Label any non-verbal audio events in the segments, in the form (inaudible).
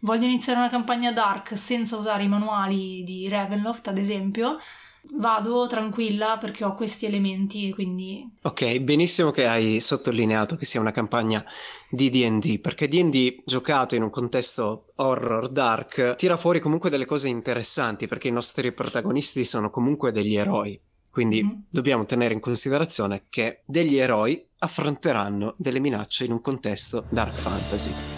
voglio iniziare una campagna dark senza usare i manuali di Ravenloft, ad esempio, vado tranquilla perché ho questi elementi e quindi... Ok, benissimo che hai sottolineato che sia una campagna di D&D, perché D&D giocato in un contesto horror dark tira fuori comunque delle cose interessanti perché i nostri protagonisti sono comunque degli eroi. Quindi mm-hmm. dobbiamo tenere in considerazione che degli eroi affronteranno delle minacce in un contesto dark fantasy.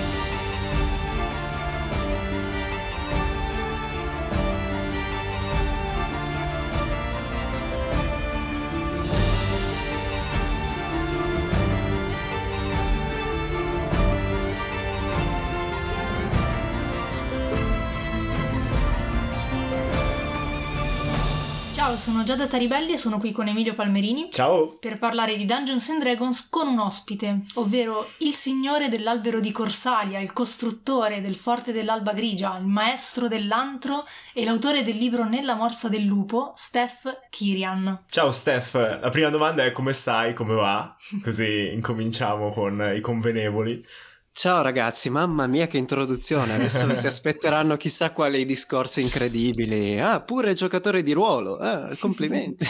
Sono Giada Taribelli e sono qui con Emilio Palmerini. Ciao! Per parlare di Dungeons and Dragons con un ospite, ovvero il signore dell'albero di Corsalia, il costruttore del forte dell'Alba Grigia, il maestro dell'antro e l'autore del libro Nella morsa del lupo, Steph Kirian. Ciao Steph, la prima domanda è come stai, come va? Così (laughs) incominciamo con i convenevoli. Ciao ragazzi, mamma mia che introduzione, adesso si aspetteranno chissà quali discorsi incredibili. Ah, pure giocatore di ruolo, ah, complimenti.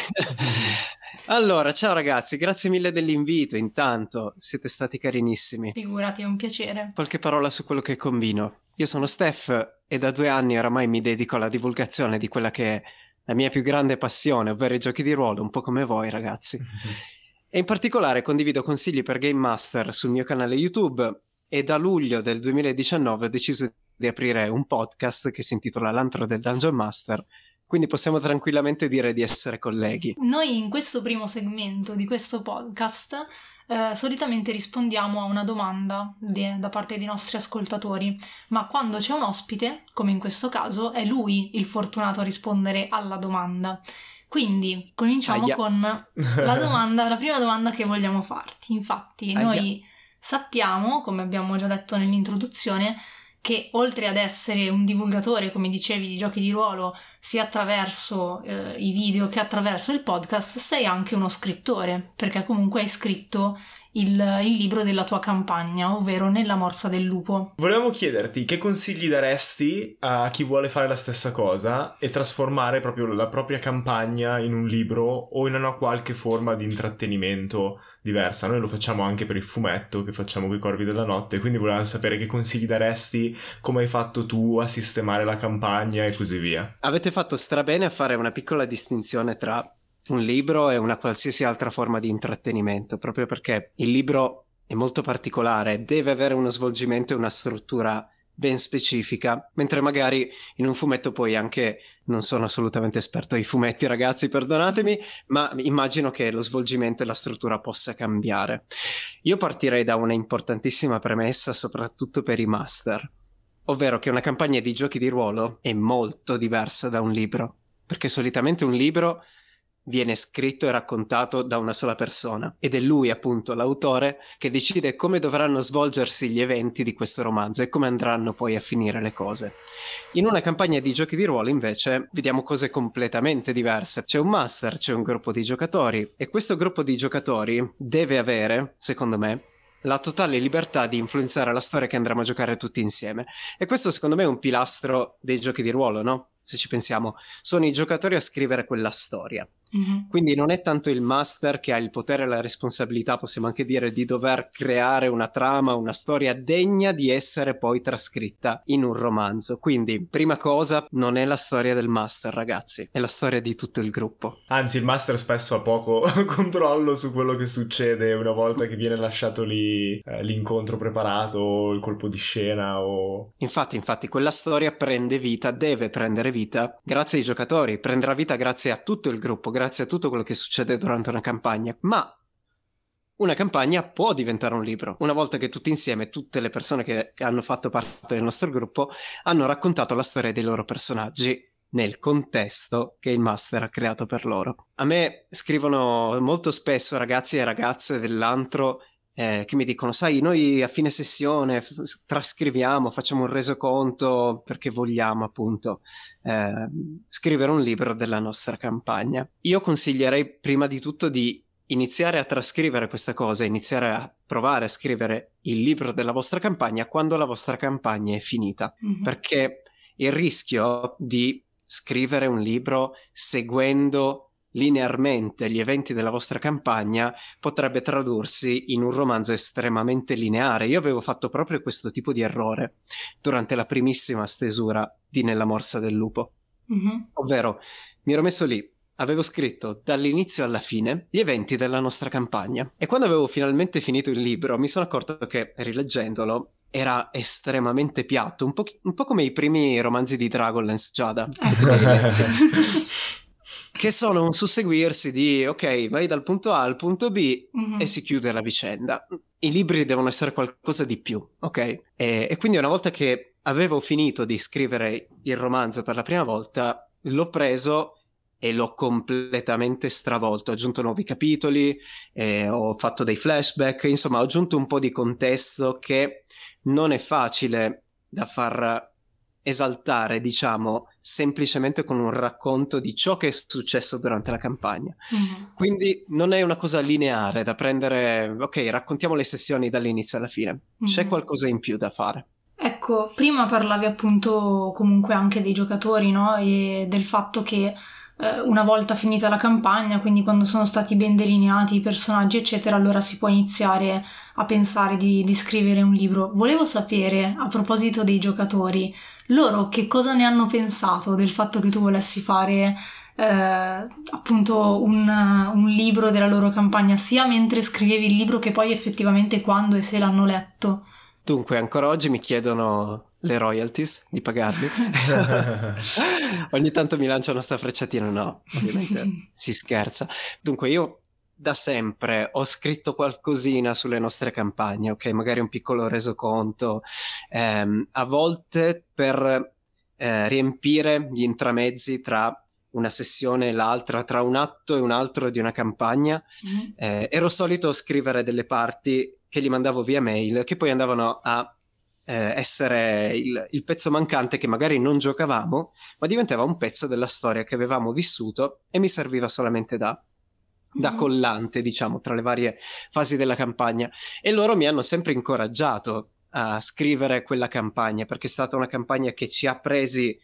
(laughs) allora, ciao ragazzi, grazie mille dell'invito, intanto siete stati carinissimi. Figurati, è un piacere. Qualche parola su quello che combino. Io sono Steph e da due anni oramai mi dedico alla divulgazione di quella che è la mia più grande passione, ovvero i giochi di ruolo, un po' come voi ragazzi. (laughs) E in particolare condivido consigli per Game Master sul mio canale YouTube e da luglio del 2019 ho deciso di aprire un podcast che si intitola L'antro del Dungeon Master, quindi possiamo tranquillamente dire di essere colleghi. Noi in questo primo segmento di questo podcast eh, solitamente rispondiamo a una domanda di, da parte dei nostri ascoltatori, ma quando c'è un ospite, come in questo caso, è lui il fortunato a rispondere alla domanda. Quindi cominciamo Aia. con la domanda, la prima domanda che vogliamo farti. Infatti, Aia. noi Sappiamo, come abbiamo già detto nell'introduzione, che oltre ad essere un divulgatore, come dicevi, di giochi di ruolo, sia attraverso eh, i video che attraverso il podcast, sei anche uno scrittore, perché comunque hai scritto il, il, libro della tua campagna, ovvero Nella morsa del lupo. Volevamo chiederti che consigli daresti a chi vuole fare la stessa cosa e trasformare proprio la propria campagna in un libro o in una qualche forma di intrattenimento diversa. Noi lo facciamo anche per il fumetto che facciamo con i Corvi della Notte, quindi volevamo sapere che consigli daresti, come hai fatto tu a sistemare la campagna e così via. Avete fatto strabene a fare una piccola distinzione tra un libro e una qualsiasi altra forma di intrattenimento, proprio perché il libro è molto particolare, deve avere uno svolgimento e una struttura ben specifica, mentre magari in un fumetto poi anche non sono assolutamente esperto ai fumetti, ragazzi, perdonatemi, ma immagino che lo svolgimento e la struttura possa cambiare. Io partirei da una importantissima premessa, soprattutto per i master, ovvero che una campagna di giochi di ruolo è molto diversa da un libro, perché solitamente un libro viene scritto e raccontato da una sola persona ed è lui appunto l'autore che decide come dovranno svolgersi gli eventi di questo romanzo e come andranno poi a finire le cose. In una campagna di giochi di ruolo invece vediamo cose completamente diverse. C'è un master, c'è un gruppo di giocatori e questo gruppo di giocatori deve avere, secondo me, la totale libertà di influenzare la storia che andremo a giocare tutti insieme. E questo secondo me è un pilastro dei giochi di ruolo, no? Se ci pensiamo, sono i giocatori a scrivere quella storia. Mm-hmm. Quindi non è tanto il master che ha il potere e la responsabilità, possiamo anche dire, di dover creare una trama, una storia degna di essere poi trascritta in un romanzo. Quindi, prima cosa, non è la storia del master, ragazzi, è la storia di tutto il gruppo. Anzi, il master spesso ha poco (laughs) controllo su quello che succede una volta che viene lasciato lì eh, l'incontro preparato, il colpo di scena o... Infatti, infatti, quella storia prende vita, deve prendere vita grazie ai giocatori, prenderà vita grazie a tutto il gruppo, grazie a tutto quello che succede durante una campagna, ma una campagna può diventare un libro. Una volta che tutti insieme, tutte le persone che hanno fatto parte del nostro gruppo, hanno raccontato la storia dei loro personaggi nel contesto che il master ha creato per loro. A me scrivono molto spesso ragazzi e ragazze dell'antro eh, che mi dicono, sai, noi a fine sessione f- trascriviamo, facciamo un resoconto perché vogliamo appunto eh, scrivere un libro della nostra campagna. Io consiglierei prima di tutto di iniziare a trascrivere questa cosa, iniziare a provare a scrivere il libro della vostra campagna quando la vostra campagna è finita, mm-hmm. perché il rischio di scrivere un libro seguendo linearmente gli eventi della vostra campagna potrebbe tradursi in un romanzo estremamente lineare. Io avevo fatto proprio questo tipo di errore durante la primissima stesura di Nella morsa del lupo. Mm-hmm. Ovvero, mi ero messo lì, avevo scritto dall'inizio alla fine gli eventi della nostra campagna e quando avevo finalmente finito il libro mi sono accorto che, rileggendolo, era estremamente piatto, un po', un po come i primi romanzi di Dragonlance Giada. (laughs) (laughs) Che sono un susseguirsi di ok, vai dal punto A al punto B mm-hmm. e si chiude la vicenda. I libri devono essere qualcosa di più, ok? E, e, quindi una volta che avevo finito di scrivere il romanzo per la prima volta, l'ho preso e l'ho completamente stravolto. Ho aggiunto nuovi capitoli, eh, ho fatto dei flashback, insomma, ho aggiunto un po' di contesto che non è facile da far esaltare, diciamo, semplicemente con un racconto di ciò che è successo durante la campagna. Mm-hmm. Quindi non è una cosa lineare da prendere, ok, raccontiamo le sessioni dall'inizio alla fine. Mm-hmm. C'è qualcosa in più da fare. Ecco, prima parlavi appunto comunque anche dei giocatori, no? E del fatto che eh, una volta finita la campagna, quindi quando sono stati ben delineati i personaggi, eccetera, allora si può iniziare a pensare di, di scrivere un libro. Volevo sapere, a proposito dei giocatori, loro che cosa ne hanno pensato del fatto che tu volessi fare eh, appunto un, un, libro della loro campagna, sia mentre scrivevi il libro che poi effettivamente quando e se l'hanno letto. Dunque, ancora oggi mi chiedono le royalties di pagarli. (laughs) Ogni tanto mi lanciano sta frecciatina, no, ovviamente (laughs) si scherza. Dunque io da sempre ho scritto qualcosina sulle nostre campagne, ok? Magari un piccolo resoconto, ehm, a volte per eh, riempire gli intramezzi tra una sessione e l'altra, tra un atto e un altro di una campagna, mm-hmm. eh, ero solito scrivere delle parti che gli mandavo via mail, che poi andavano a eh, essere il, il, pezzo mancante che magari non giocavamo, ma diventava un pezzo della storia che avevamo vissuto e mi serviva solamente da, da mm. collante, diciamo, tra le varie fasi della campagna. E loro mi hanno sempre incoraggiato a scrivere quella campagna, perché è stata una campagna che ci ha presi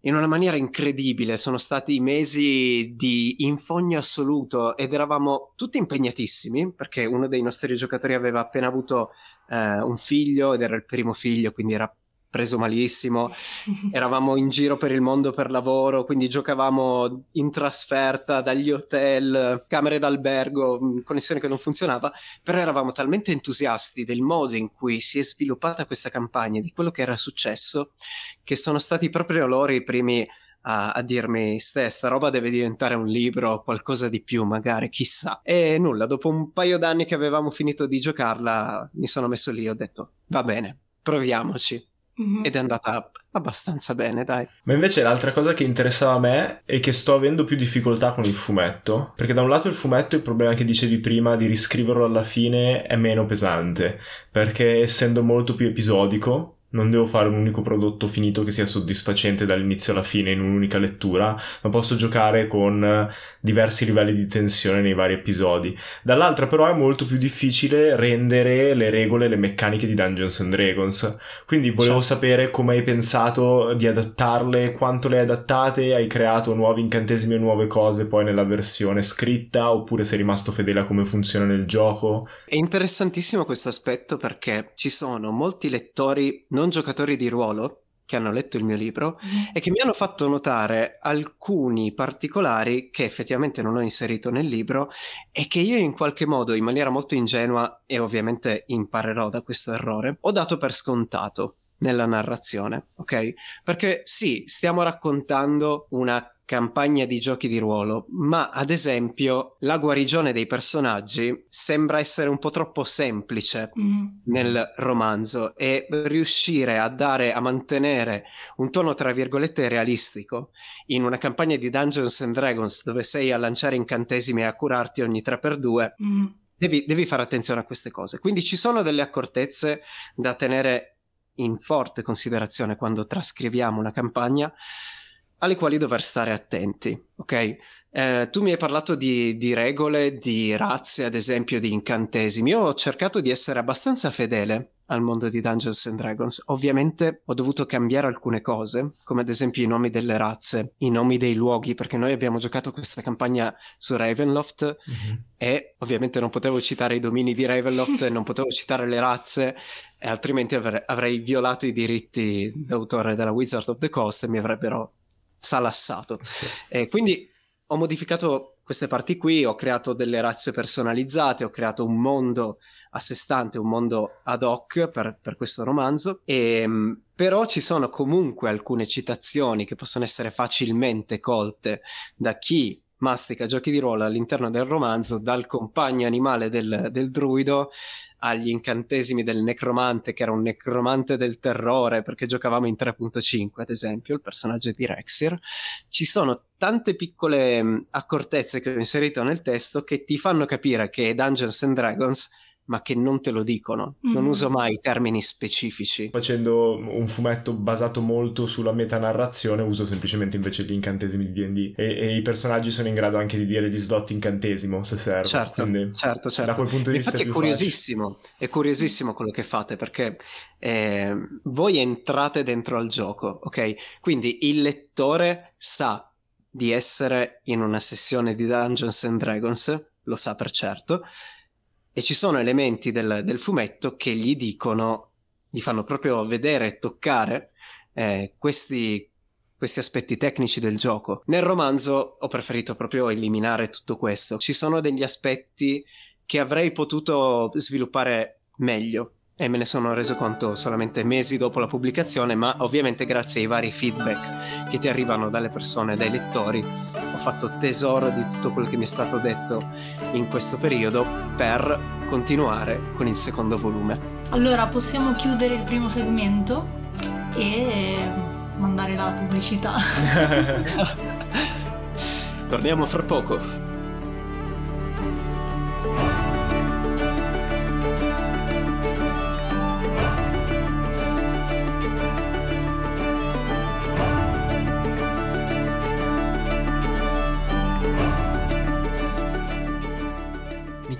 in una maniera incredibile. Sono stati mesi di infogno assoluto ed eravamo tutti impegnatissimi perché uno dei nostri giocatori aveva appena avuto eh, un figlio ed era il primo figlio, quindi era preso malissimo, (laughs) eravamo in giro per il mondo per lavoro, quindi giocavamo in trasferta dagli hotel, camere d'albergo, mm, connessione che non funzionava, però eravamo talmente entusiasti del modo in cui si è sviluppata questa campagna, di quello che era successo, che sono stati proprio loro i primi a, a dirmi sta roba deve diventare un libro o qualcosa di più magari chissà. E nulla dopo un paio d'anni che avevamo finito di giocarla mi sono messo lì e ho detto va bene proviamoci Mm-hmm. Ed è andata abbastanza bene, dai. Ma invece l'altra cosa che interessava a me è che sto avendo più difficoltà con il fumetto. Perché da un lato il fumetto, il problema che dicevi prima di riscriverlo alla fine è meno pesante. Perché essendo molto più episodico, non devo fare un unico prodotto finito che sia soddisfacente dall'inizio alla fine in un'unica lettura, ma posso giocare con diversi livelli di tensione nei vari episodi. Dall'altra però è molto più difficile rendere le regole e le meccaniche di Dungeons and Dragons. Quindi volevo certo. sapere come hai pensato di adattarle, quanto le hai adattate, hai creato nuovi incantesimi e nuove cose poi nella versione scritta oppure sei rimasto fedele a come funziona nel gioco. È interessantissimo questo aspetto perché ci sono molti lettori non giocatori di ruolo che hanno letto il mio libro mm. e che mi hanno fatto notare alcuni particolari che effettivamente non ho inserito nel libro e che io in qualche modo, in maniera molto ingenua e ovviamente imparerò da questo errore, ho dato per scontato nella narrazione, ok? Perché sì, stiamo raccontando una campagna di giochi di ruolo, ma ad esempio la guarigione dei personaggi sembra essere un po' troppo semplice mm. nel romanzo e riuscire a dare, a mantenere un tono tra virgolette realistico in una campagna di Dungeons and Dragons dove sei a lanciare incantesimi e a curarti ogni 3x2 mm devi, devi fare attenzione a queste cose. Quindi ci sono delle accortezze da tenere in forte considerazione quando trascriviamo una campagna alle quali dover stare attenti, ok? Eh, tu mi hai parlato di, di, regole, di razze, ad esempio di incantesimi. Io ho cercato di essere abbastanza fedele al mondo di Dungeons and Dragons. Ovviamente ho dovuto cambiare alcune cose, come ad esempio i nomi delle razze, i nomi dei luoghi, perché noi abbiamo giocato questa campagna su Ravenloft mm-hmm. e ovviamente non potevo citare i domini di Ravenloft (laughs) non potevo citare le razze, e altrimenti avrei, avrei violato i diritti d'autore della Wizard of the Coast e mi avrebbero salassato. Sì. E quindi ho modificato queste parti qui, ho creato delle razze personalizzate, ho creato un mondo a sé stante, un mondo ad hoc per, per questo romanzo, e, ehm, però ci sono comunque alcune citazioni che possono essere facilmente colte da chi mastica giochi di ruolo all'interno del romanzo, dal compagno animale del, del druido agli incantesimi del necromante, che era un necromante del terrore, perché giocavamo in 3.5, ad esempio, il personaggio di Rexir. Ci sono tante piccole accortezze che ho inserito nel testo che ti fanno capire che Dungeons and Dragons ma che non te lo dicono. Mm-hmm. Non uso mai termini specifici. Facendo un fumetto basato molto sulla metanarrazione, uso semplicemente invece gli incantesimi di D&D e, e i personaggi sono in grado anche di dire gli slot incantesimo se serve. Certo, Quindi, certo, certo. Da quel punto di Infatti vista è curiosissimo, facile. è curiosissimo quello che fate perché eh, voi entrate dentro al gioco, ok? Quindi il lettore sa di essere in una sessione di Dungeons and Dragons, lo sa per certo, e ci sono elementi del, del fumetto che gli dicono, gli fanno proprio vedere e toccare eh, questi, questi aspetti tecnici del gioco. Nel romanzo ho preferito proprio eliminare tutto questo. Ci sono degli aspetti che avrei potuto sviluppare meglio e me ne sono reso conto solamente mesi dopo la pubblicazione, ma ovviamente grazie ai vari feedback che ti arrivano dalle persone, dai lettori, ho fatto tesoro di tutto quello che mi è stato detto in questo periodo per continuare con il secondo volume. Allora possiamo chiudere il primo segmento e mandare la pubblicità. (laughs) (laughs) Torniamo fra poco.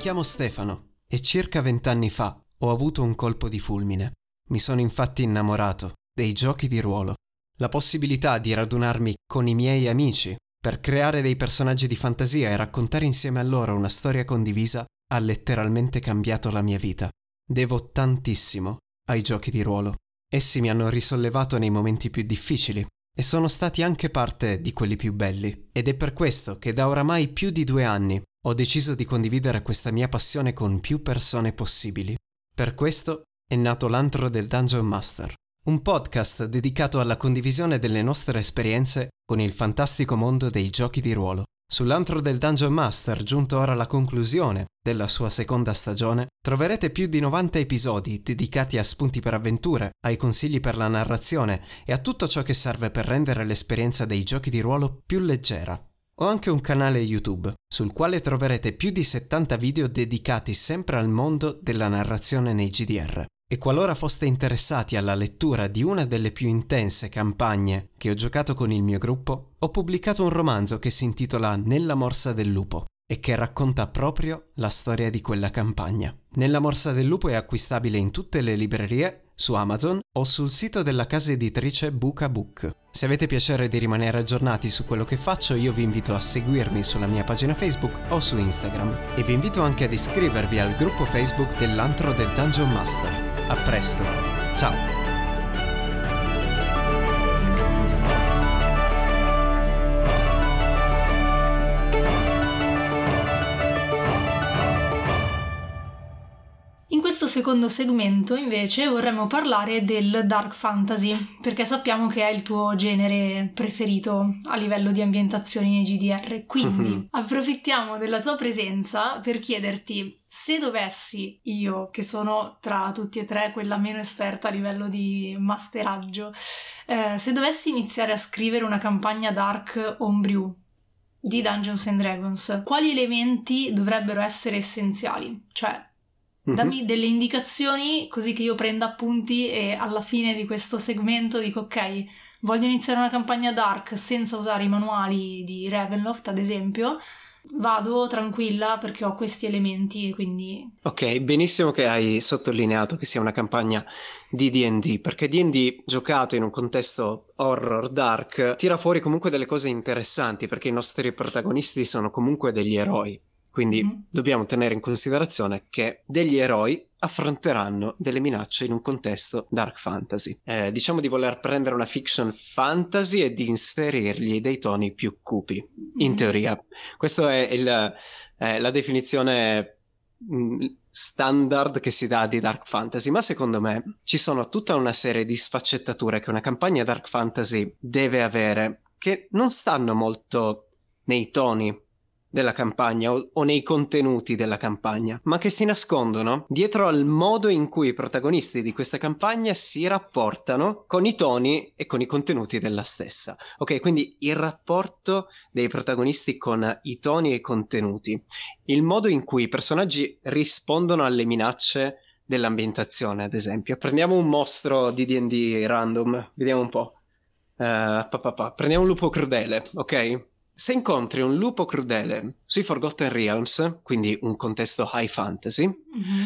Chiamo Stefano e circa vent'anni fa ho avuto un colpo di fulmine. Mi sono infatti innamorato dei giochi di ruolo. La possibilità di radunarmi con i miei amici per creare dei personaggi di fantasia e raccontare insieme a loro una storia condivisa ha letteralmente cambiato la mia vita. Devo tantissimo ai giochi di ruolo. Essi mi hanno risollevato nei momenti più difficili e sono stati anche parte di quelli più belli. Ed è per questo che da oramai più di due anni ho deciso di condividere questa mia passione con più persone possibili. Per questo è nato l'antro del Dungeon Master, un podcast dedicato alla condivisione delle nostre esperienze con il fantastico mondo dei giochi di ruolo. Sull'antro del Dungeon Master, giunto ora alla conclusione della sua seconda stagione, troverete più di 90 episodi dedicati a spunti per avventure, ai consigli per la narrazione e a tutto ciò che serve per rendere l'esperienza dei giochi di ruolo più leggera. Ho anche un canale YouTube, sul quale troverete più di 70 video dedicati sempre al mondo della narrazione nei GDR. E qualora foste interessati alla lettura di una delle più intense campagne che ho giocato con il mio gruppo, ho pubblicato un romanzo che si intitola Nella morsa del lupo e che racconta proprio la storia di quella campagna. Nella morsa del lupo è acquistabile in tutte le librerie su Amazon o sul sito della casa editrice Buca Book. Se avete piacere di rimanere aggiornati su quello che faccio, io vi invito a seguirmi sulla mia pagina Facebook o su Instagram e vi invito anche ad iscrivervi al gruppo Facebook dell'antro del Dungeon Master. A presto, ciao! Questo secondo segmento invece vorremmo parlare del dark fantasy, perché sappiamo che è il tuo genere preferito a livello di ambientazioni nei GDR. Quindi (laughs) approfittiamo della tua presenza per chiederti se dovessi io, che sono tra tutti e tre quella meno esperta a livello di masteraggio, eh, se dovessi iniziare a scrivere una campagna dark homebrew, di Dungeons and Dragons, quali elementi dovrebbero essere essenziali? Cioè, dammi Mhm. delle indicazioni così che io prenda appunti e alla fine di questo segmento dico ok, voglio iniziare una campagna dark senza usare i manuali di Ravenloft, ad esempio. Vado tranquilla perché ho questi elementi e quindi Ok, benissimo che hai sottolineato che sia una campagna di D&D, perché D&D giocato in un contesto horror dark tira fuori comunque delle cose interessanti, perché i nostri protagonisti sono comunque degli eroi. Quindi Mhm. dobbiamo tenere in considerazione che degli eroi affronteranno delle minacce in un contesto dark fantasy. Eh, diciamo di voler prendere una fiction fantasy e di inserirgli dei toni più cupi, in Mhm. teoria. Questa è il- eh, la definizione mh, standard che si dà di dark fantasy, ma secondo me ci sono tutta una serie di sfaccettature che una campagna dark fantasy deve avere che non stanno molto nei toni della campagna o, o nei contenuti della campagna, ma che si nascondono dietro al modo in cui i protagonisti di questa campagna si rapportano con i toni e con i contenuti della stessa. Ok, quindi il rapporto dei protagonisti con i toni e i contenuti, il modo in cui i personaggi rispondono alle minacce dell'ambientazione, ad esempio. Prendiamo un mostro di D&D random, vediamo un po'. Eh, pa, pa, pa. Prendiamo un lupo crudele, ok? Se incontri un lupo crudele sui Forgotten Realms, quindi un contesto high fantasy, Mhm.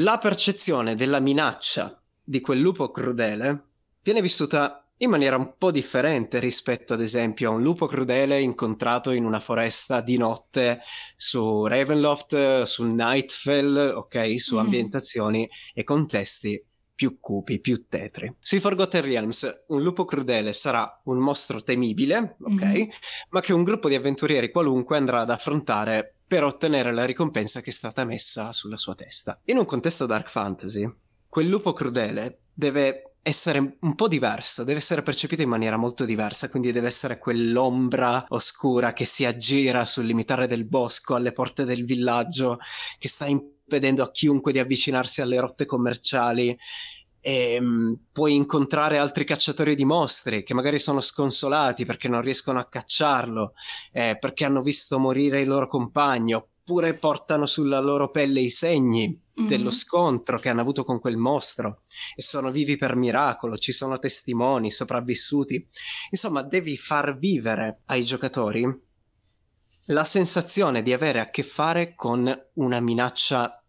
la percezione della minaccia di quel lupo crudele viene vissuta in maniera un po' differente rispetto ad esempio a un lupo crudele incontrato in una foresta di notte su Ravenloft, su Nightfell, ok, su Mhm. ambientazioni e contesti più cupi, più tetri. Sui Forgotten Realms un lupo crudele sarà un mostro temibile, ok, Mhm. ma che un gruppo di avventurieri qualunque andrà ad affrontare per ottenere la ricompensa che è stata messa sulla sua testa. In un contesto dark fantasy, quel lupo crudele deve essere un po' diverso, deve essere percepito in maniera molto diversa, quindi deve essere quell'ombra oscura che si aggira sul limitare del bosco, alle porte del villaggio, che sta impedendo a chiunque di avvicinarsi alle rotte commerciali e mm, puoi incontrare altri cacciatori di mostri che magari sono sconsolati perché non riescono a cacciarlo, eh, perché hanno visto morire il loro compagno, oppure portano sulla loro pelle i segni Mhm. dello scontro che hanno avuto con quel mostro e sono vivi per miracolo, ci sono testimoni sopravvissuti. Insomma, devi far vivere ai giocatori la sensazione di avere a che fare con una minaccia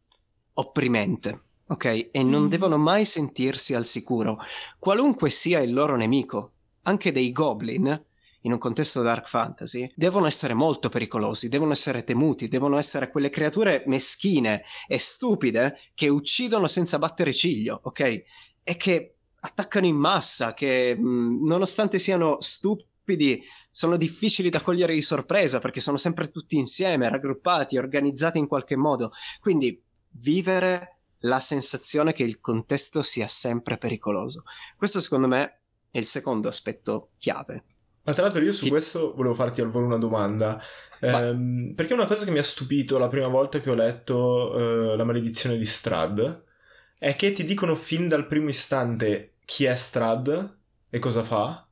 opprimente, ok? E non Mm. devono mai sentirsi al sicuro, qualunque sia il loro nemico. Anche dei goblin, in un contesto dark fantasy, devono essere molto pericolosi, devono essere temuti, devono essere quelle creature meschine e stupide che uccidono senza battere ciglio, ok? E che attaccano in massa, che mh, nonostante siano stupidi, sono difficili da cogliere di sorpresa perché sono sempre tutti insieme, raggruppati, organizzati in qualche modo. Quindi vivere la sensazione che il contesto sia sempre pericoloso. Questo secondo me è il secondo aspetto chiave. Ma tra l'altro io su questo volevo farti al volo una domanda. Ehm, perché una cosa che mi ha stupito la prima volta che ho letto eh, La maledizione di Strad è che ti dicono fin dal primo istante chi è Strad e cosa fa,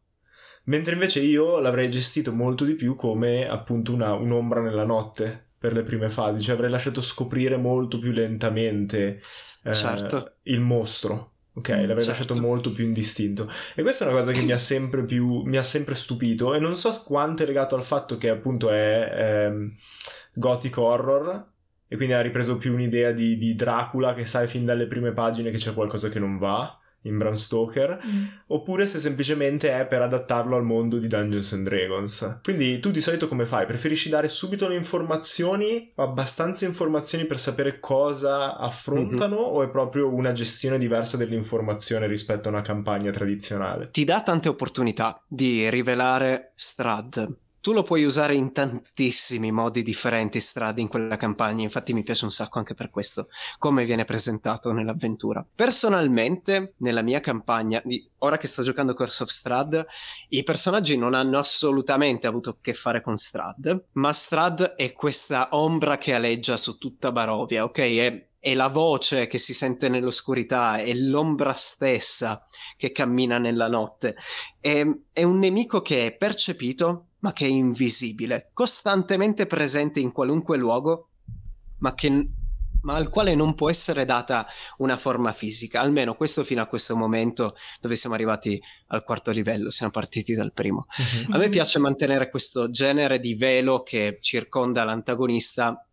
mentre invece io l'avrei gestito molto di più come appunto una- un'ombra nella notte per le prime fasi, cioè avrei lasciato scoprire molto più lentamente eh, Certo. il mostro. Ok, Mm, l'avrei certo. lasciato molto più indistinto. E questa è una cosa che mi ha sempre più mi ha sempre stupito e non so quanto è legato al fatto che appunto è ehm, gothic horror e quindi ha ripreso più un'idea di, di Dracula che sai fin dalle prime pagine che c'è qualcosa che non va in Bram Stoker Mm. oppure se semplicemente è per adattarlo al mondo di Dungeons and Dragons. Quindi tu di solito come fai? Preferisci dare subito le informazioni, o abbastanza informazioni per sapere cosa affrontano o è proprio una gestione diversa dell'informazione rispetto a una campagna tradizionale? Ti dà tante opportunità di rivelare Strad. Tu lo puoi usare in tantissimi modi differenti Strad in quella campagna, infatti mi piace un sacco anche per questo, come viene presentato nell'avventura. Personalmente, nella mia campagna, ora che sto giocando Curse of Strad, i personaggi non hanno assolutamente avuto a che fare con Strad, ma Strad è questa ombra che aleggia su tutta Barovia, ok? È è la voce che si sente nell'oscurità, è l'ombra stessa che cammina nella notte. È, è un nemico che è percepito, ma che è invisibile, costantemente presente in qualunque luogo, ma che ma al quale non può essere data una forma fisica, almeno questo fino a questo momento dove siamo arrivati al quarto livello, siamo partiti dal primo. Uh-huh. A me piace mantenere questo genere di velo che circonda l'antagonista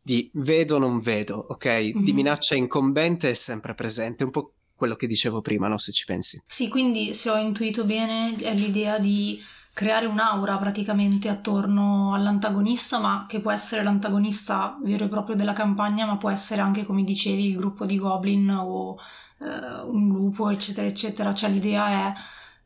di vedo non vedo, ok? Uh-huh. Di minaccia incombente è sempre presente, un po' quello che dicevo prima, no? Se ci pensi. Sì, quindi se ho intuito bene è l'idea di creare un'aura praticamente attorno all'antagonista, ma che può essere l'antagonista vero e proprio della campagna, ma può essere anche, come dicevi, il gruppo di goblin o eh, un lupo, eccetera, eccetera. Cioè l'idea è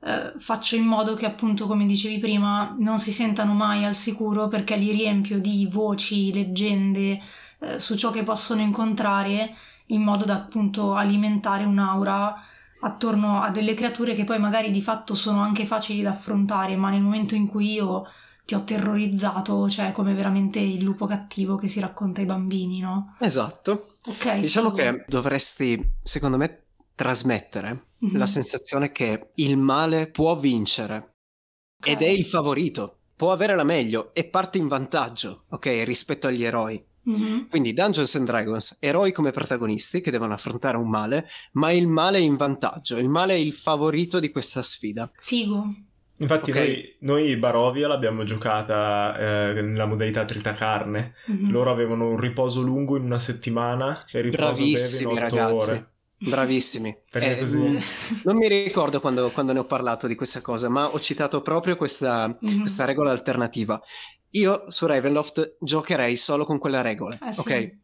eh, faccio in modo che appunto, come dicevi prima, non si sentano mai al sicuro perché li riempio di voci, leggende eh, su ciò che possono incontrare in modo da appunto alimentare un'aura attorno a delle creature che poi magari di fatto sono anche facili da affrontare, ma nel momento in cui io ti ho terrorizzato, cioè come veramente il lupo cattivo che si racconta ai bambini, no? Esatto. Ok. Diciamo figo. che dovresti, secondo me, trasmettere mm-hmm. la sensazione che il male può vincere okay. ed è il favorito, può avere la meglio e parte in vantaggio, ok, rispetto agli eroi. Mm-hmm. Quindi Dungeons and Dragons, eroi come protagonisti che devono affrontare un male, ma il male è in vantaggio, il male è il favorito di questa sfida. Figo. Infatti okay. noi, noi, Barovia l'abbiamo giocata eh, nella modalità trita carne, mm-hmm. loro avevano un riposo lungo in una settimana e riposo Bravissimi breve in ragazzi. ore. Bravissimi. (laughs) Perché eh, così... Non mi ricordo quando, quando, ne ho parlato di questa cosa, ma ho citato proprio questa, mm-hmm. questa regola alternativa. Io su Ravenloft giocherei solo con quella regola. Eh, sì. Ok. Eh,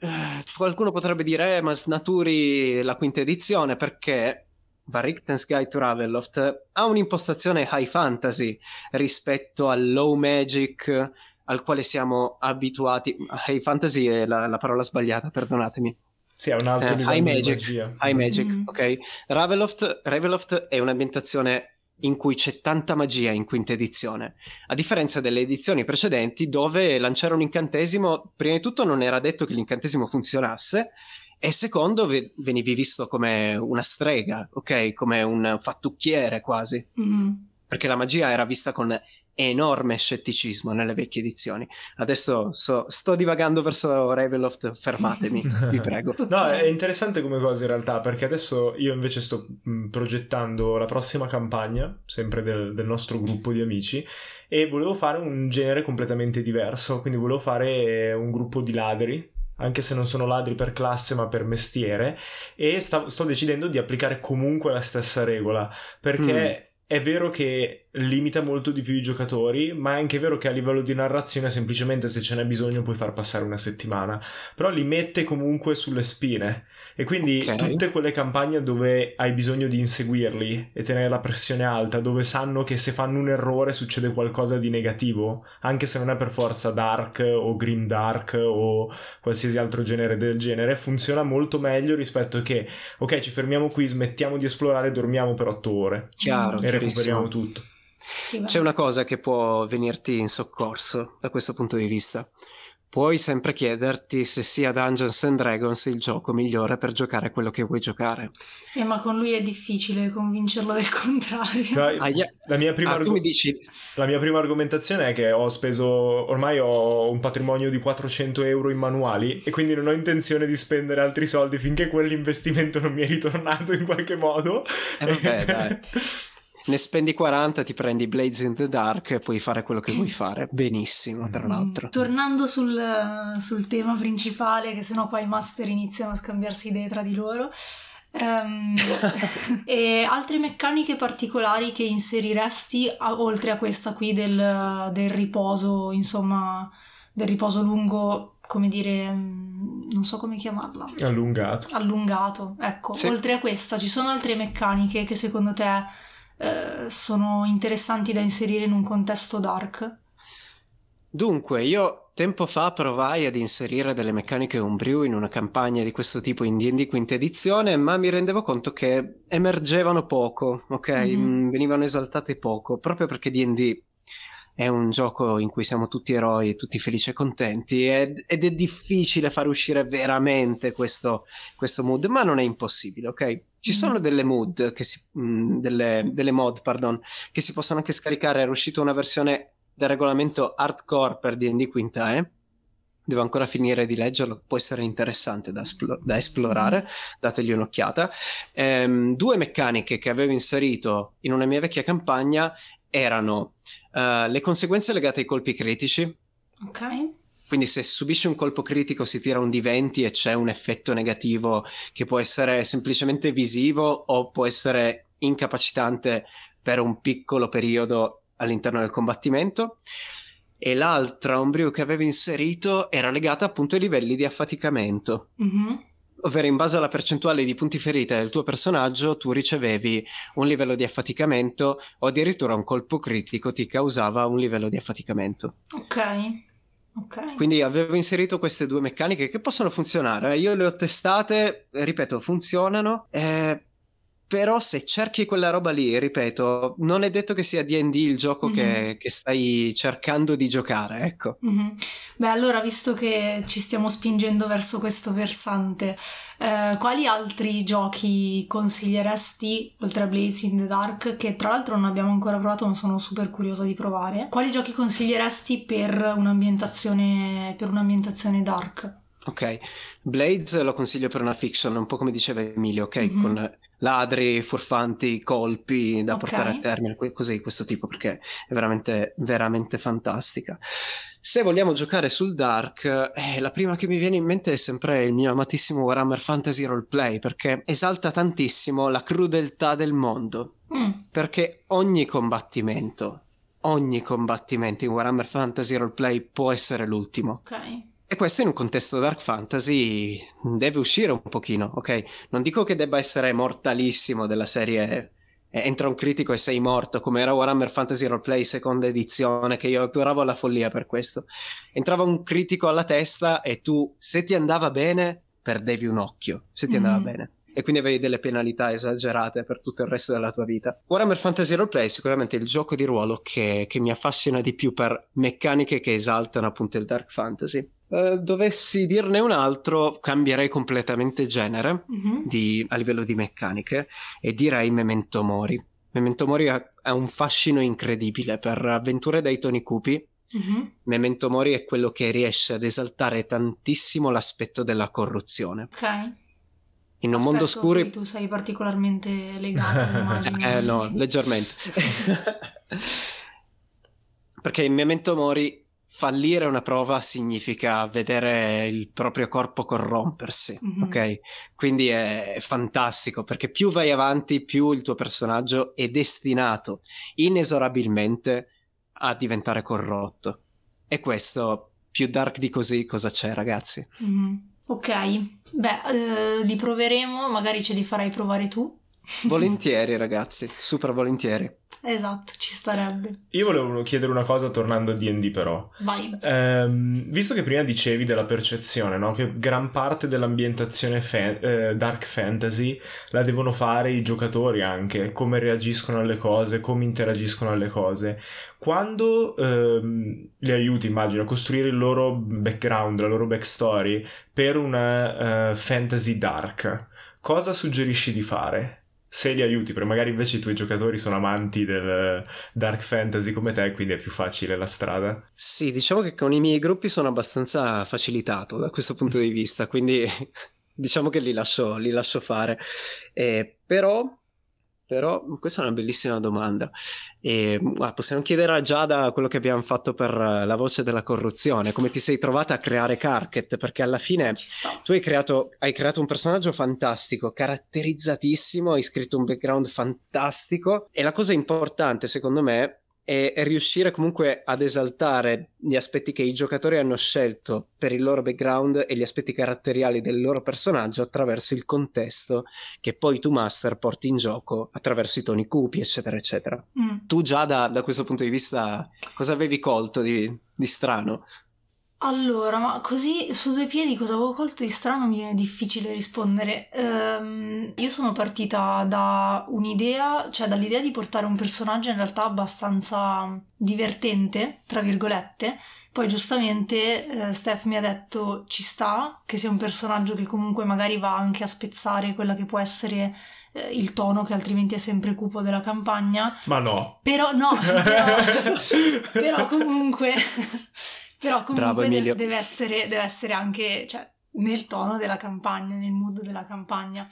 qualcuno potrebbe dire, eh, ma snaturi la quinta edizione perché Varicten's Guide to Ravenloft ha un'impostazione high fantasy rispetto al low magic al quale siamo abituati. High fantasy è la, la parola sbagliata, perdonatemi. Sì, è un altro eh, livello high magic, High magic, mm-hmm. ok. Ravenloft, Ravenloft è un'ambientazione in cui c'è tanta magia in quinta edizione, a differenza delle edizioni precedenti dove lanciare un incantesimo, prima di tutto non era detto che l'incantesimo funzionasse e secondo venivi visto come una strega, ok? Come un fattucchiere quasi. Mm-hmm. Perché la magia era vista con enorme scetticismo nelle vecchie edizioni. Adesso so, sto divagando verso Ravenloft, fermatemi, vi (laughs) prego. No, è interessante come cosa in realtà, perché adesso io invece sto mh, progettando la prossima campagna, sempre del, del, nostro gruppo di amici, e volevo fare un genere completamente diverso, quindi volevo fare un gruppo di ladri, anche se non sono ladri per classe ma per mestiere, e sta, sto decidendo di applicare comunque la stessa regola, perché... Mm è vero che limita molto di più i giocatori, ma è anche vero che a livello di narrazione semplicemente se ce n'è bisogno puoi far passare una settimana, però li mette comunque sulle spine e quindi okay. tutte quelle campagne dove hai bisogno di inseguirli e tenere la pressione alta, dove sanno che se fanno un errore succede qualcosa di negativo, anche se non è per forza dark o grim dark o qualsiasi altro genere del genere, funziona molto meglio rispetto che ok, ci fermiamo qui, smettiamo di esplorare, dormiamo per otto ore Chiaro, e recuperiamo tutto. Sì, C'è una cosa che può venirti in soccorso da questo punto di vista puoi sempre chiederti se sia Dungeons and Dragons il gioco migliore per giocare quello che vuoi giocare. Eh, ma con lui è difficile convincerlo del (laughs) contrario. No, ah, yeah. la, mia prima ah, arg- dici... la mia prima argomentazione è che ho speso, ormai ho un patrimonio di 400 euro in manuali e quindi non ho intenzione di spendere altri soldi finché quell'investimento non mi è ritornato in qualche modo. Eh vabbè, (laughs) dai. Ne spendi 40, ti prendi Blades in the Dark e puoi fare quello che vuoi fare. Benissimo, tra l'altro. Tornando sul, sul tema principale, che sennò poi i master iniziano a scambiarsi idee tra di loro. Um, (laughs) e altre meccaniche particolari che inseriresti a, oltre a questa qui del, del riposo, insomma, del riposo lungo, come dire, mm, non so come chiamarla. Allungato. Allungato, ecco. Sì. Oltre a questa, ci sono altre meccaniche che secondo te eh, sono interessanti da inserire in un contesto dark? Dunque, io tempo fa provai ad inserire delle meccaniche homebrew in una campagna di questo tipo in D&D quinta edizione, ma mi rendevo conto che emergevano poco, ok? Mm-hmm. Venivano esaltate poco, proprio perché D&D è un gioco in cui siamo tutti eroi, tutti felici e contenti ed, ed è difficile far uscire veramente questo, questo, mood, ma non è impossibile, ok? Ci sono mm. delle mood, si, mh, mm, delle, delle, mod, pardon, che si possono anche scaricare, era uscita una versione del regolamento hardcore per D&D Quinta, eh? devo ancora finire di leggerlo, può essere interessante da, esplo- da esplorare, dategli un'occhiata. Ehm, due meccaniche che avevo inserito in una mia vecchia campagna erano uh, le conseguenze legate ai colpi critici. Ok. Quindi se subisci un colpo critico si tira un D20 e c'è un effetto negativo che può essere semplicemente visivo o può essere incapacitante per un piccolo periodo all'interno del combattimento e l'altra ombrio che avevo inserito era legata appunto ai livelli di affaticamento. Mm-hmm. Ovvero in base alla percentuale di punti ferita del tuo personaggio tu ricevevi un livello di affaticamento o addirittura un colpo critico ti causava un livello di affaticamento. Ok. Okay. Quindi avevo inserito queste due meccaniche che possono funzionare. Io le ho testate, ripeto, funzionano. Eh, però se cerchi quella roba lì, ripeto, non è detto che sia D&D il gioco mm-hmm. che, che, stai cercando di giocare, ecco. Mm-hmm. Beh, allora, visto che ci stiamo spingendo verso questo versante, eh, quali altri giochi consiglieresti, oltre a Blades in the Dark, che tra l'altro non abbiamo ancora provato, ma sono super curiosa di provare, quali giochi consiglieresti per un'ambientazione, per un'ambientazione dark? Ok, Blades lo consiglio per una fiction, un po' come diceva Emilio, ok? Mm-hmm. Con ladri, furfanti, colpi da okay. portare a termine, così, questo tipo, perché è veramente, veramente fantastica. Se vogliamo giocare sul dark, eh, la prima che mi viene in mente è sempre il mio amatissimo Warhammer Fantasy Roleplay, perché esalta tantissimo la crudeltà del mondo. Mm. Perché ogni combattimento, ogni combattimento in Warhammer Fantasy Roleplay può essere l'ultimo. Ok. E questo in un contesto dark fantasy deve uscire un pochino, ok? Non dico che debba essere mortalissimo della serie eh, entra un critico e sei morto, come era Warhammer Fantasy Roleplay seconda edizione, che io adoravo la follia per questo. Entrava un critico alla testa e tu, se ti andava bene, perdevi un occhio, se ti mm. andava bene. E quindi avevi delle penalità esagerate per tutto il resto della tua vita. Warhammer Fantasy Roleplay è sicuramente il gioco di ruolo che, che mi affascina di più per meccaniche che esaltano appunto il dark fantasy. Eh, dovessi dirne un altro, cambierei completamente genere mm-hmm. di, a livello di meccaniche e direi Memento Mori. Memento Mori ha, ha un fascino incredibile per avventure dai toni cupi. Mm-hmm. Memento Mori è quello che riesce ad esaltare tantissimo l'aspetto della corruzione. Ok. In un Aspetto, mondo oscuro. Tu sei particolarmente legato, (laughs) immagino. eh, no, leggermente. (laughs) Perché in Memento Mori fallire una prova significa vedere il proprio corpo corrompersi, mm-hmm. ok? Quindi è fantastico perché più vai avanti, più il tuo personaggio è destinato inesorabilmente a diventare corrotto. E questo, più dark di così, cosa c'è, ragazzi? Mm-hmm. Ok, beh, eh, li proveremo, magari ce li farai provare tu. volentieri, ragazzi, super volentieri. Esatto, ci starebbe. Io volevo chiedere una cosa tornando a DD però. Vai. Ehm, visto che prima dicevi della percezione, no? che gran parte dell'ambientazione fa- eh, dark fantasy la devono fare i giocatori anche, come reagiscono alle cose, come interagiscono alle cose. Quando ehm, li aiuti, immagino, a costruire il loro background, la loro backstory per una uh, fantasy dark, cosa suggerisci di fare? Se li aiuti, perché magari invece i tuoi giocatori sono amanti del dark fantasy come te, quindi è più facile la strada. Sì, diciamo che con i miei gruppi sono abbastanza facilitato da questo punto di vista, quindi (laughs) diciamo che li lascio, li lascio fare. Eh, però però questa è una bellissima domanda. E, guarda, possiamo chiedere a Giada quello che abbiamo fatto per la voce della corruzione, come ti sei trovata a creare Carket, perché alla fine tu hai creato, hai creato un personaggio fantastico, caratterizzatissimo, hai scritto un background fantastico e la cosa importante secondo me e, riuscire comunque ad esaltare gli aspetti che i giocatori hanno scelto per il loro background e gli aspetti caratteriali del loro personaggio attraverso il contesto che poi tu master porti in gioco attraverso i toni cupi eccetera eccetera mm. tu già da, da, questo punto di vista cosa avevi colto di, di strano? Allora, ma così su due piedi cosa avevo colto di strano mi viene difficile rispondere. Ehm, io sono partita da un'idea, cioè dall'idea di portare un personaggio in realtà abbastanza divertente, tra virgolette. Poi giustamente eh, Steph mi ha detto ci sta, che sia un personaggio che comunque magari va anche a spezzare quella che può essere eh, il tono che altrimenti è sempre cupo della campagna. Ma no. Però no, (laughs) però, però comunque... (laughs) Però comunque Bravo, deve, essere, deve essere anche cioè, nel tono della campagna, nel mood della campagna.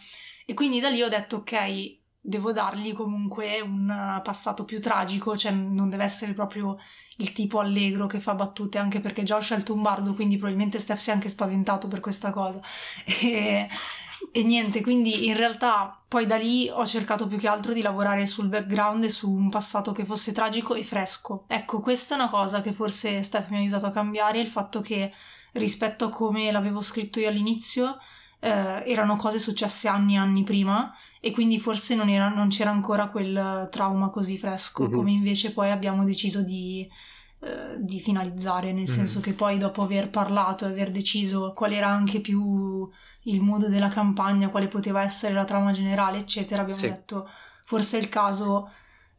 E quindi da lì ho detto ok, devo dargli comunque un passato più tragico, cioè non deve essere proprio il tipo allegro che fa battute, anche perché già ho scelto un bardo, quindi probabilmente Steph si è anche spaventato per questa cosa. (laughs) E, e niente, quindi in realtà poi da lì ho cercato più che altro di lavorare sul background e su un passato che fosse tragico e fresco. Ecco, questa è una cosa che forse Steph mi ha aiutato a cambiare, il fatto che rispetto a come l'avevo scritto io all'inizio, eh, erano cose successe anni e anni prima e quindi forse non, era, non c'era ancora quel trauma così fresco, uh-huh. come invece poi abbiamo deciso di, eh, di finalizzare, nel uh-huh. senso che poi dopo aver parlato e aver deciso qual era anche più il mood della campagna, quale poteva essere la trama generale, eccetera, abbiamo sì. detto forse è il caso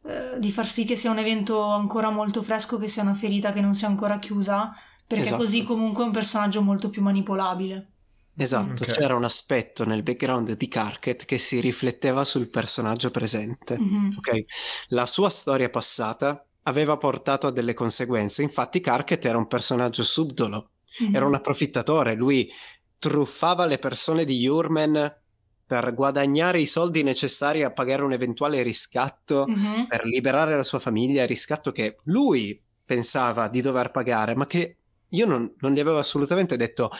eh, di far sì che sia un evento ancora molto fresco, che sia una ferita che non sia ancora chiusa, perché esatto. così comunque è un personaggio molto più manipolabile. Esatto, okay. c'era un aspetto nel background di Carket che si rifletteva sul personaggio presente. Mm-hmm. Okay? La sua storia passata aveva portato a delle conseguenze, infatti Carket era un personaggio subdolo, mm-hmm. era un approfittatore, lui truffava le persone di Jurmen per guadagnare i soldi necessari a pagare un eventuale riscatto mm-hmm. per liberare la sua famiglia, riscatto che lui pensava di dover pagare, ma che io non, non gli avevo assolutamente detto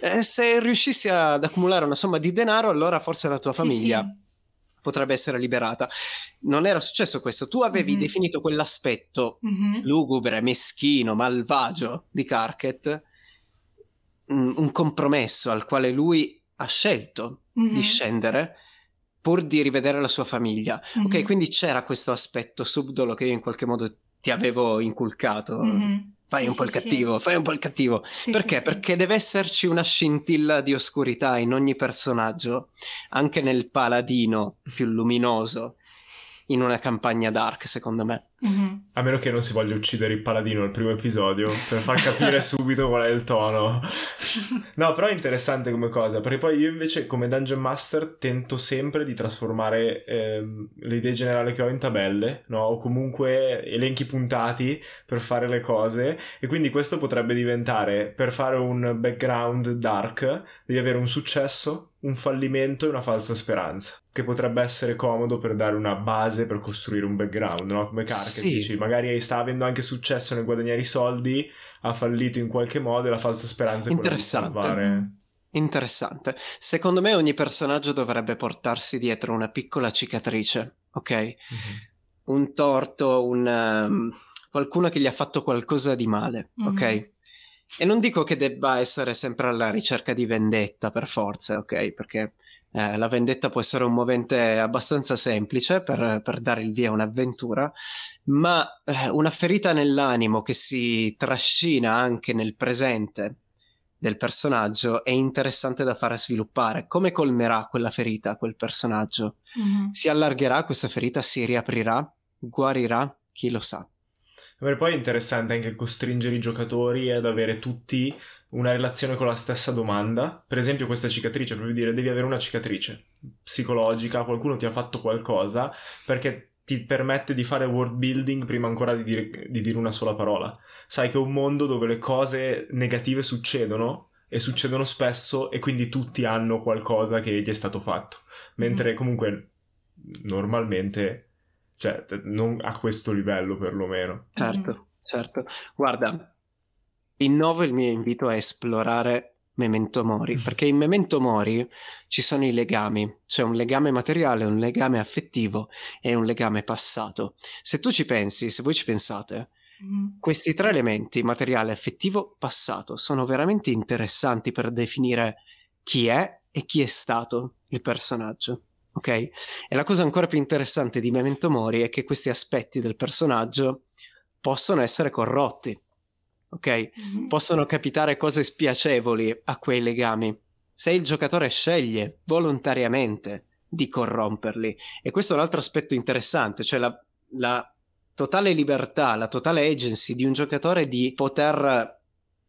eh, se riuscissi ad accumulare una somma di denaro allora forse la tua famiglia sì, sì. potrebbe essere liberata. Non era successo questo, tu avevi mm-hmm. definito quell'aspetto mm-hmm. lugubre, meschino, malvagio di Carket un compromesso al quale lui ha scelto mm-hmm. di scendere pur di rivedere la sua famiglia. Mm-hmm. Ok, quindi c'era questo aspetto subdolo che io in qualche modo ti avevo inculcato. Mm-hmm. Fai sì, un po' il cattivo, sì. fai un po' il cattivo. Sì, Perché? Perché deve esserci una scintilla di oscurità in ogni personaggio, anche nel paladino più luminoso in una campagna dark, secondo me. Mm-hmm. A meno che non si voglia uccidere il paladino al primo episodio per far capire (laughs) subito qual è il tono. No, però è interessante come cosa, perché poi io invece come Dungeon Master tento sempre di trasformare ehm, le idee generali che ho in tabelle, no? O comunque elenchi puntati per fare le cose e quindi questo potrebbe diventare per fare un background dark devi avere un successo, un fallimento e una falsa speranza, che potrebbe essere comodo per dare una base per costruire un background, no? Come Carca, sì. dici, magari sta avendo anche successo nel guadagnare i soldi, ha fallito in qualche modo e la falsa speranza è quella di salvare. Interessante. Secondo me ogni personaggio dovrebbe portarsi dietro una piccola cicatrice, ok? Mm-hmm. Un torto, un, um, qualcuno che gli ha fatto qualcosa di male, mm-hmm. ok? E non dico che debba essere sempre alla ricerca di vendetta per forza, ok? Perché eh, la vendetta può essere un movente abbastanza semplice per, per dare il via a un'avventura, ma eh, una ferita nell'animo che si trascina anche nel presente del personaggio è interessante da fare sviluppare. Come colmerà quella ferita quel personaggio? Mm-hmm. Si allargherà questa ferita, si riaprirà, guarirà, chi lo sa. Poi è interessante anche costringere i giocatori ad avere tutti una relazione con la stessa domanda. Per esempio, questa cicatrice, proprio dire, devi avere una cicatrice psicologica, qualcuno ti ha fatto qualcosa perché ti permette di fare world building prima ancora di dire, di dire una sola parola. Sai che è un mondo dove le cose negative succedono e succedono spesso e quindi tutti hanno qualcosa che gli è stato fatto. Mentre mm. comunque normalmente cioè, non a questo livello perlomeno. Certo, mm-hmm. certo. Guarda, innovo il mio invito a esplorare Memento Mori, perché in Memento Mori ci sono i legami, c'è un legame materiale, un legame affettivo e un legame passato. Se tu ci pensi, se voi ci pensate, mm. questi tre elementi, materiale, affettivo, passato, sono veramente interessanti per definire chi è e chi è stato il personaggio ok? E la cosa ancora più interessante di Memento Mori è che questi aspetti del personaggio possono essere corrotti. Ok? Mhm. Possono capitare cose spiacevoli a quei legami se il giocatore sceglie volontariamente di corromperli. E questo è un altro aspetto interessante, cioè la, la totale libertà, la totale agency di un giocatore di poter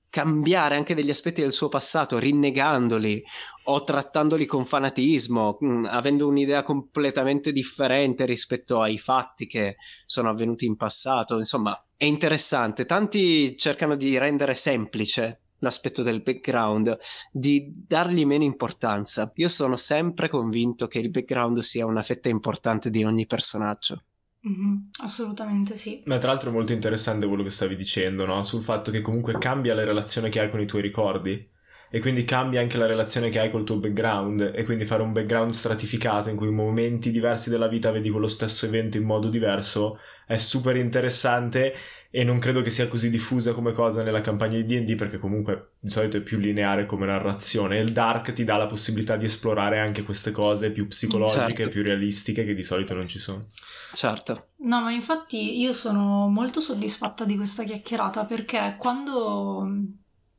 cambiare anche degli aspetti del suo passato, rinnegandoli o trattandoli con fanatismo, mh, avendo un'idea completamente differente rispetto ai fatti che sono avvenuti in passato. Insomma, è interessante. Tanti cercano di rendere semplice l'aspetto del background, di dargli meno importanza. Io sono sempre convinto che il background sia una fetta importante di ogni personaggio. Mhm, Assolutamente sì. Ma tra l'altro è molto interessante quello che stavi dicendo, no? Sul fatto che comunque cambia la relazione che hai con i tuoi ricordi. E quindi cambia anche la relazione che hai col tuo background. E quindi fare un background stratificato in cui in momenti diversi della vita vedi quello stesso evento in modo diverso è super interessante. E non credo che sia così diffusa come cosa nella campagna di DD, perché comunque di solito è più lineare come narrazione. E il Dark ti dà la possibilità di esplorare anche queste cose più psicologiche, Certo. più realistiche, che di solito non ci sono. Certo. No, ma infatti io sono molto soddisfatta di questa chiacchierata perché quando mm,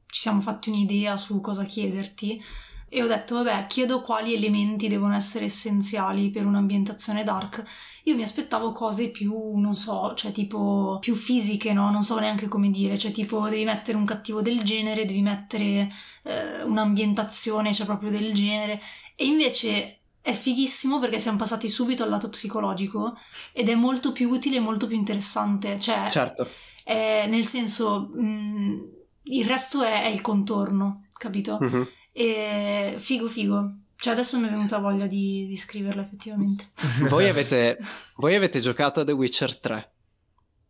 ci siamo fatti un'idea su cosa chiederti e ho detto, vabbè, chiedo quali elementi devono essere essenziali per un'ambientazione dark, io mi aspettavo cose più, non so, cioè tipo più fisiche, no? Non so neanche come dire, cioè tipo devi mettere un cattivo del genere, devi mettere eh, un'ambientazione, cioè proprio del genere, e invece è fighissimo perché siamo passati subito al lato psicologico ed è molto più utile e molto più interessante. Cioè, Certo. è- nel senso, mh, il resto è, è il contorno, capito? Mhm. E figo, figo. Cioè, adesso mi è venuta voglia di, di scriverla effettivamente. (laughs) Voi avete, voi avete giocato a The Witcher 3?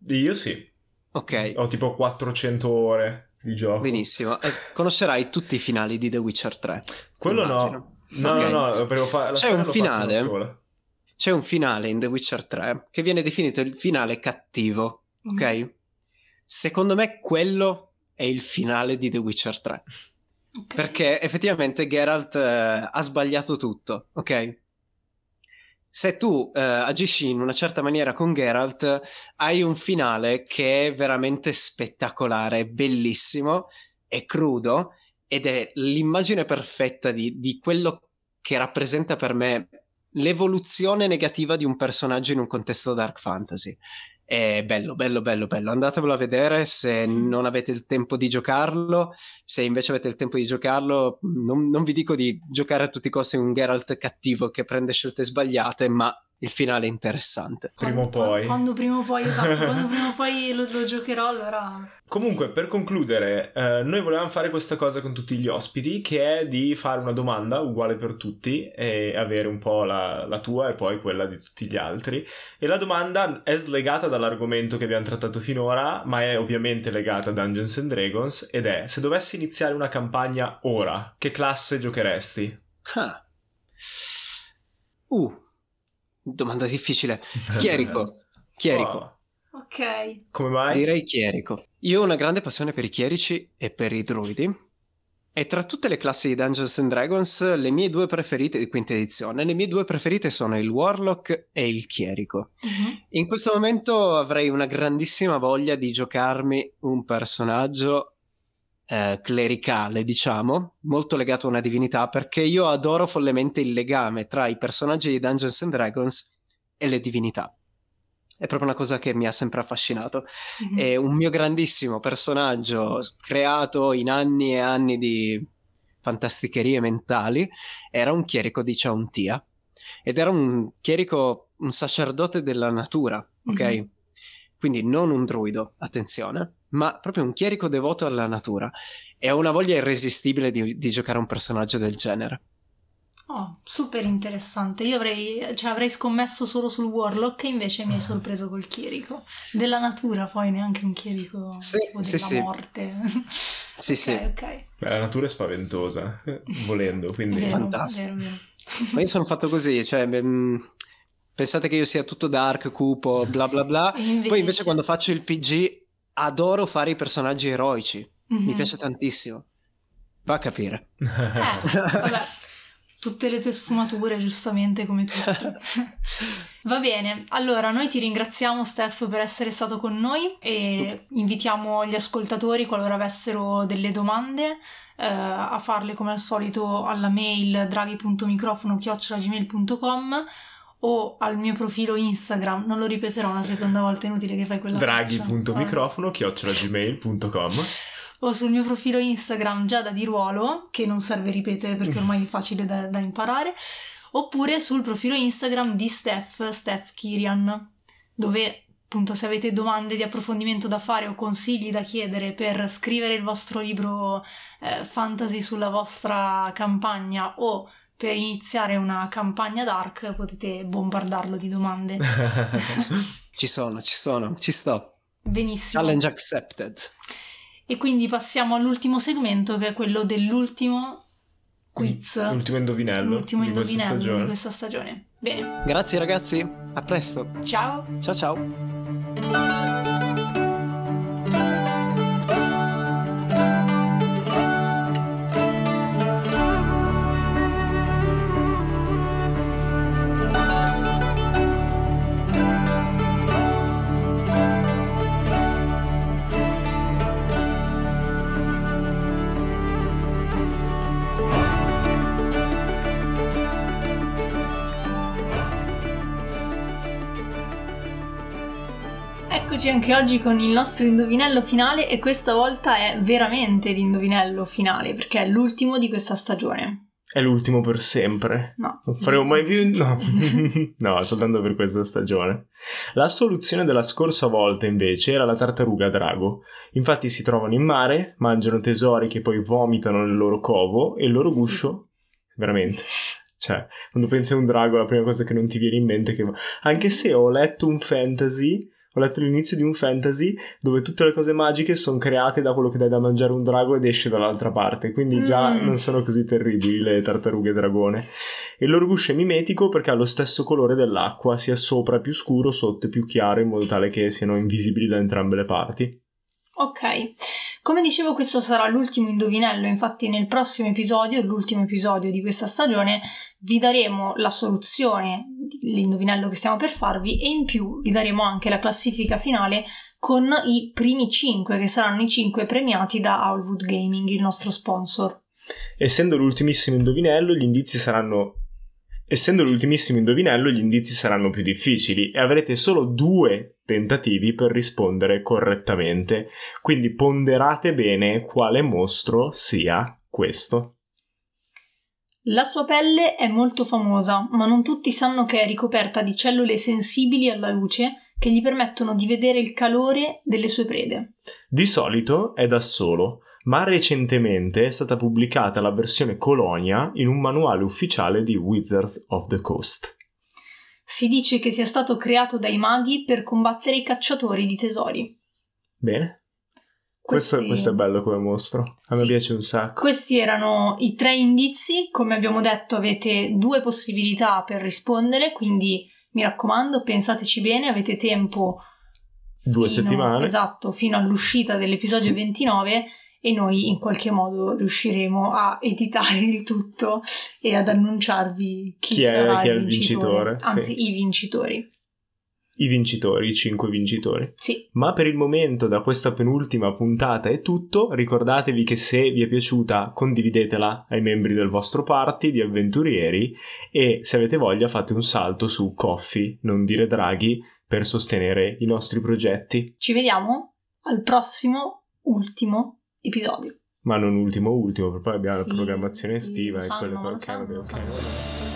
Io sì. Ok, Ho tipo 400 ore di gioco. benissimo. E conoscerai tutti i finali di The Witcher 3. Quello immagino. no. No, Ok. no, no, perché fa- la C'è un finale? C'è un finale in The Witcher 3 che viene definito il finale cattivo, ok? Secondo me quello è il finale di The Witcher 3. Perché effettivamente Geralt eh, ha sbagliato tutto, ok? Se tu eh, agisci in una certa maniera con Geralt, hai un finale che è veramente spettacolare, bellissimo, è crudo ed è l'immagine perfetta di, di quello che rappresenta per me l'evoluzione negativa di un personaggio in un contesto dark fantasy. È bello, bello, bello, bello. Andatevelo a vedere se non avete il tempo di giocarlo. Se invece avete il tempo di giocarlo, non, non vi dico di giocare a tutti i costi un Geralt cattivo che prende scelte sbagliate, ma il finale è interessante. Prima o Quando- poi. Quando prima o poi, esatto, quando (laughs) prima o poi lo, lo giocherò, allora... Comunque, per concludere, eh, noi volevamo fare questa cosa con tutti gli ospiti, che è di fare una domanda uguale per tutti e avere un po' la, la tua e poi quella di tutti gli altri. E la domanda è slegata dall'argomento che abbiamo trattato finora, ma è ovviamente legata a Dungeons and Dragons, ed è, se dovessi iniziare una campagna ora, che classe giocheresti? Ah. Uh, domanda difficile. (laughs) Chierico. Chierico. Oh, Ok. come mai? Direi chierico. Io ho una grande passione per i chierici e per i druidi. E tra tutte le classi di Dungeons and Dragons, le mie due preferite di quinta edizione, le mie due preferite sono il Warlock e il Chierico. Mhm. In questo momento avrei una grandissima voglia di giocarmi un personaggio eh, clericale, diciamo, molto legato a una divinità, perché io adoro follemente il legame tra i personaggi di Dungeons and Dragons e le divinità. È proprio una cosa che mi ha sempre affascinato. Mhm. È un mio grandissimo personaggio creato in anni e anni di fantasticherie mentali. Era un chierico di Chauntia ed era un chierico, un sacerdote della natura, ok? Mhm. Quindi non un druido, attenzione, ma proprio un chierico devoto alla natura. E ho una voglia irresistibile di, di giocare un personaggio del genere. Oh, super interessante. Io avrei, cioè, avrei scommesso solo sul Warlock e invece mi hai sorpreso col chierico. Della natura, poi neanche un chierico Sì, tipo sì, della sì. morte. (laughs) Sì, ok, sì. ok. Beh, la natura è spaventosa, (laughs) volendo, quindi... Vero, Fantastico. vero, vero. (laughs) Ma io sono fatto così, cioè... mm, Pensate che io sia tutto dark, cupo, bla bla bla. Invece- Poi invece quando faccio il PG adoro fare i personaggi eroici. Mi Mhm. piace tantissimo. Va a capire. Eh, vabbè. Tutte le tue sfumature, giustamente come tutti. (laughs) Va bene, allora noi ti ringraziamo Steph per essere stato con noi e invitiamo gli ascoltatori, qualora avessero delle domande, eh, a farle come al solito alla mail draghi.microfono.gmail.com o al mio profilo Instagram, non lo ripeterò una seconda volta, è inutile che fai quella draghi.microfono.gmail.com o sul mio profilo Instagram Giada di Ruolo, che non serve ripetere perché ormai è facile da, da imparare, oppure sul profilo Instagram di Steph, Steph Kirian, dove appunto se avete domande di approfondimento da fare o consigli da chiedere per scrivere il vostro libro eh, fantasy sulla vostra campagna o per iniziare una campagna dark potete bombardarlo di domande. (laughs) ci sono, ci sono, ci sto. Benissimo. Challenge accepted. E quindi passiamo all'ultimo segmento che è quello dell'ultimo quiz. L'ultimo indovinello. L'ultimo di indovinello questa di questa stagione. Bene. Grazie ragazzi, a presto. Ciao. Ciao ciao. Eccoci anche oggi con il nostro indovinello finale e questa volta è veramente l'indovinello finale perché è l'ultimo di questa stagione. È l'ultimo per sempre. No. Non faremo mai più. No. (laughs) no, soltanto per questa stagione. La soluzione della scorsa volta, invece, era la tartaruga drago. Infatti si trovano in mare, mangiano tesori che poi vomitano nel loro covo e il loro Sì. guscio. Veramente. Cioè, quando pensi a un drago, la prima cosa che non ti viene in mente è che. Anche se ho letto un fantasy. Ho letto l'inizio di un fantasy dove tutte le cose magiche sono create da quello che dai da mangiare un drago ed esce dall'altra parte. Quindi già Mm. non sono così terribili le tartarughe dragone. E il loro guscio è mimetico perché ha lo stesso colore dell'acqua, sia sopra più scuro, sotto più chiaro, in modo tale che siano invisibili da entrambe le parti. Ok, come dicevo questo sarà l'ultimo indovinello, infatti nel prossimo episodio, l'ultimo episodio di questa stagione, vi daremo la soluzione dell'indovinello che stiamo per farvi e in più vi daremo anche la classifica finale con i primi 5 che saranno i 5 premiati da Owlwood Gaming, il nostro sponsor. Essendo l'ultimissimo indovinello, gli indizi saranno. Essendo l'ultimissimo indovinello, gli indizi saranno più difficili e avrete solo due tentativi per rispondere correttamente. Quindi ponderate bene quale mostro sia questo. La sua pelle è molto famosa, ma non tutti sanno che è ricoperta di cellule sensibili alla luce che gli permettono di vedere il calore delle sue prede. Di solito è da solo, ma recentemente è stata pubblicata la versione Colonia in un manuale ufficiale di Wizards of the Coast. Si dice che sia stato creato dai maghi per combattere i cacciatori di tesori. Bene? Questo, Questi- questo è bello come mostro. A me Sì. piace un sacco. Questi erano i tre indizi, come abbiamo detto avete due possibilità per rispondere, quindi mi raccomando pensateci bene, avete tempo Due fino- settimane. Esatto, fino all'uscita dell'episodio 29 e noi in qualche modo riusciremo a editare il tutto e ad annunciarvi chi, Chi è- sarà chi è il il vincitore, vincitore, anzi sì. i vincitori. I vincitori, i cinque vincitori. Sì, Ma per il momento, da questa penultima puntata è tutto. Ricordatevi che se vi è piaciuta, condividetela ai membri del vostro party di avventurieri. E se avete voglia, fate un salto su Coffee, non dire draghi, per sostenere i nostri progetti. ci vediamo al prossimo ultimo episodio. Ma non ultimo, ultimo, perché poi abbiamo Sì, la programmazione estiva lo e quelle sanno, cose.